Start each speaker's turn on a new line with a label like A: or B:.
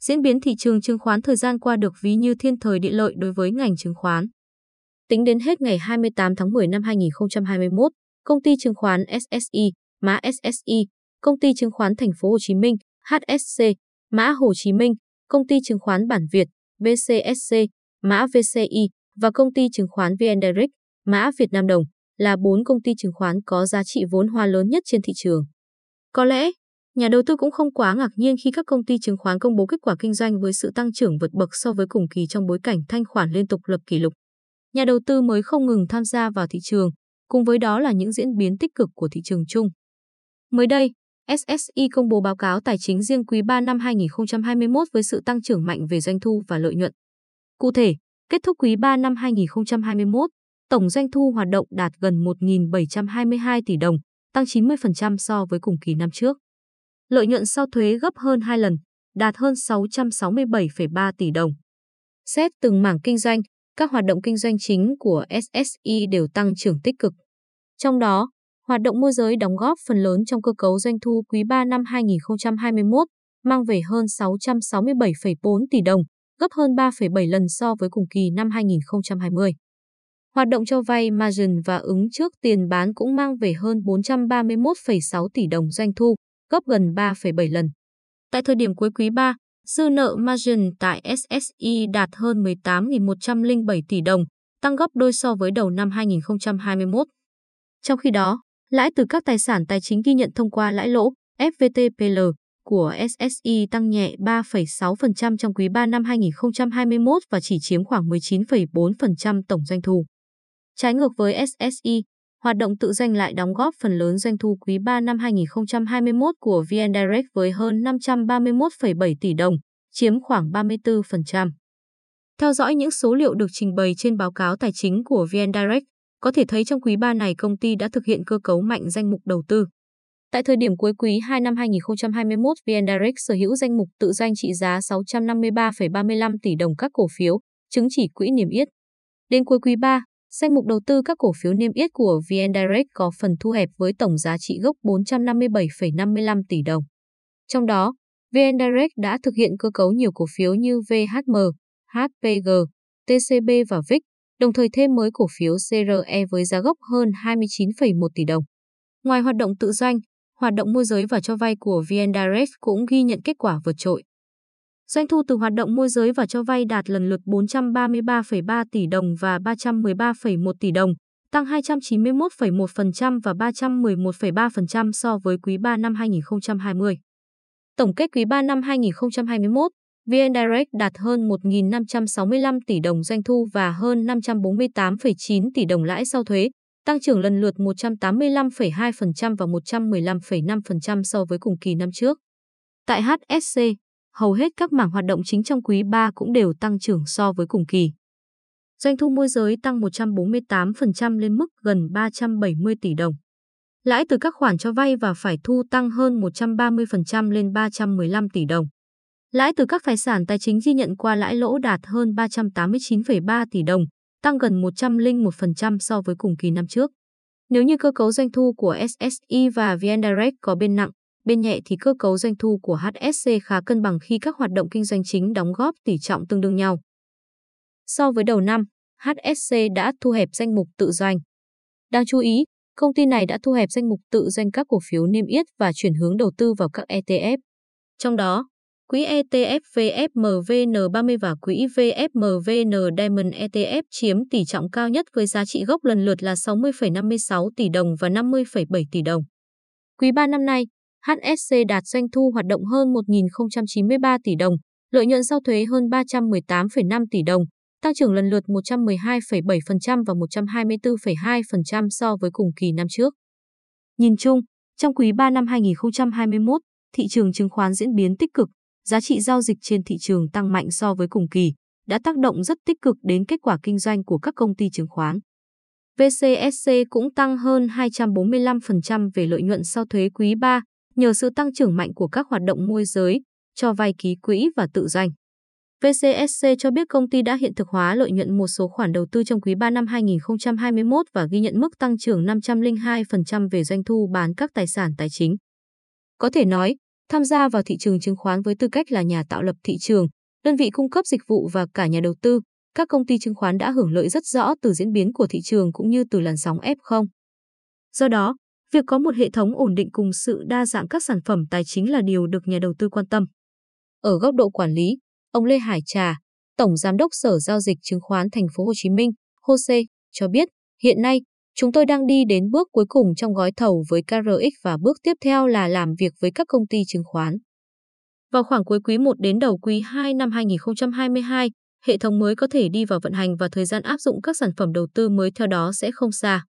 A: Diễn biến thị trường chứng khoán thời gian qua được ví như thiên thời địa lợi đối với ngành chứng khoán. Tính đến hết ngày 28 tháng 10 năm 2021, công ty chứng khoán SSI, mã SSI, công ty chứng khoán Thành phố Hồ Chí Minh, HSC, mã Hồ Chí Minh, công ty chứng khoán Bản Việt, VCSC, mã VCI và công ty chứng khoán VN Direct, mã Việt Nam Đồng là bốn công ty chứng khoán có giá trị vốn hóa lớn nhất trên thị trường. Có lẽ, nhà đầu tư cũng không quá ngạc nhiên khi các công ty chứng khoán công bố kết quả kinh doanh với sự tăng trưởng vượt bậc so với cùng kỳ trong bối cảnh thanh khoản liên tục lập kỷ lục. Nhà đầu tư mới không ngừng tham gia vào thị trường, cùng với đó là những diễn biến tích cực của thị trường chung. Mới đây, SSI công bố báo cáo tài chính riêng quý 3 năm 2021 với sự tăng trưởng mạnh về doanh thu và lợi nhuận. Cụ thể, kết thúc quý 3 năm 2021, tổng doanh thu hoạt động đạt gần 1.722 tỷ đồng, tăng 90% so với cùng kỳ năm trước. Lợi nhuận sau thuế gấp hơn 2 lần, đạt hơn 667,3 tỷ đồng. Xét từng mảng kinh doanh, các hoạt động kinh doanh chính của SSI đều tăng trưởng tích cực. Trong đó, hoạt động môi giới đóng góp phần lớn trong cơ cấu doanh thu quý 3 năm 2021, mang về hơn 667,4 tỷ đồng, gấp hơn 3,7 lần so với cùng kỳ năm 2020. Hoạt động cho vay margin và ứng trước tiền bán cũng mang về hơn 431,6 tỷ đồng doanh thu, gấp gần 3,7 lần. Tại thời điểm cuối quý 3, dư nợ margin tại SSI đạt hơn 18.107 tỷ đồng, tăng gấp đôi so với đầu năm 2021. Trong khi đó, lãi từ các tài sản tài chính ghi nhận thông qua lãi lỗ FVTPL của SSI tăng nhẹ 3,6% trong quý 3 năm 2021 và chỉ chiếm khoảng 19,4% tổng doanh thu. Trái ngược với SSI, hoạt động tự doanh lại đóng góp phần lớn doanh thu quý 3 năm 2021 của VN Direct với hơn 531,7 tỷ đồng, chiếm khoảng 34%. Theo dõi những số liệu được trình bày trên báo cáo tài chính của VN Direct, có thể thấy trong quý 3 này công ty đã thực hiện cơ cấu mạnh danh mục đầu tư. Tại thời điểm cuối quý 2 năm 2021, VN Direct sở hữu danh mục tự doanh trị giá 653,35 tỷ đồng các cổ phiếu, chứng chỉ quỹ niêm yết. Đến cuối quý 3, Danh mục đầu tư các cổ phiếu niêm yết của VN Direct có phần thu hẹp với tổng giá trị gốc 457,55 tỷ đồng. Trong đó, VN Direct đã thực hiện cơ cấu nhiều cổ phiếu như VHM, HPG, TCB và VIX, đồng thời thêm mới cổ phiếu CRE với giá gốc hơn 29,1 tỷ đồng. Ngoài hoạt động tự doanh, hoạt động môi giới và cho vay của VN Direct cũng ghi nhận kết quả vượt trội. Doanh thu từ hoạt động môi giới và cho vay đạt lần lượt 433,3 tỷ đồng và 313,1 tỷ đồng, tăng 291,1% và 311,3% so với quý 3 năm 2020. Tổng kết quý 3 năm 2021, VN Direct đạt hơn 1.565 tỷ đồng doanh thu và hơn 548,9 tỷ đồng lãi sau thuế, tăng trưởng lần lượt 185,2% và 115,5% so với cùng kỳ năm trước. Tại HSC, hầu hết các mảng hoạt động chính trong quý 3 cũng đều tăng trưởng so với cùng kỳ. Doanh thu môi giới tăng 148% lên mức gần 370 tỷ đồng. Lãi từ các khoản cho vay và phải thu tăng hơn 130% lên 315 tỷ đồng. Lãi từ các tài sản tài chính ghi nhận qua lãi lỗ đạt hơn 389,3 tỷ đồng, tăng gần 101% so với cùng kỳ năm trước. Nếu như cơ cấu doanh thu của SSI và VN Direct có bên nặng, Bên nhẹ thì cơ cấu doanh thu của HSC khá cân bằng khi các hoạt động kinh doanh chính đóng góp tỷ trọng tương đương nhau. So với đầu năm, HSC đã thu hẹp danh mục tự doanh. Đáng chú ý, công ty này đã thu hẹp danh mục tự doanh các cổ phiếu niêm yết và chuyển hướng đầu tư vào các ETF. Trong đó, quỹ ETF VFMVN30 và quỹ VFMVN Diamond ETF chiếm tỷ trọng cao nhất với giá trị gốc lần lượt là 60,56 tỷ đồng và 50,7 tỷ đồng. Quý 3 năm nay, HSC đạt doanh thu hoạt động hơn 1.093 tỷ đồng, lợi nhuận sau thuế hơn 318,5 tỷ đồng, tăng trưởng lần lượt 112,7% và 124,2% so với cùng kỳ năm trước. Nhìn chung, trong quý 3 năm 2021, thị trường chứng khoán diễn biến tích cực, giá trị giao dịch trên thị trường tăng mạnh so với cùng kỳ, đã tác động rất tích cực đến kết quả kinh doanh của các công ty chứng khoán. VCSC cũng tăng hơn 245% về lợi nhuận sau thuế quý 3, nhờ sự tăng trưởng mạnh của các hoạt động môi giới, cho vay ký quỹ và tự doanh. VCSC cho biết công ty đã hiện thực hóa lợi nhuận một số khoản đầu tư trong quý 3 năm 2021 và ghi nhận mức tăng trưởng 502% về doanh thu bán các tài sản tài chính. Có thể nói, tham gia vào thị trường chứng khoán với tư cách là nhà tạo lập thị trường, đơn vị cung cấp dịch vụ và cả nhà đầu tư, các công ty chứng khoán đã hưởng lợi rất rõ từ diễn biến của thị trường cũng như từ làn sóng F0. Do đó, việc có một hệ thống ổn định cùng sự đa dạng các sản phẩm tài chính là điều được nhà đầu tư quan tâm. Ở góc độ quản lý, ông Lê Hải Trà, Tổng Giám đốc Sở Giao dịch Chứng khoán Thành phố Hồ Chí Minh, HOSE, cho biết, hiện nay, chúng tôi đang đi đến bước cuối cùng trong gói thầu với KRX và bước tiếp theo là làm việc với các công ty chứng khoán. Vào khoảng cuối quý 1 đến đầu quý 2 năm 2022, hệ thống mới có thể đi vào vận hành và thời gian áp dụng các sản phẩm đầu tư mới theo đó sẽ không xa.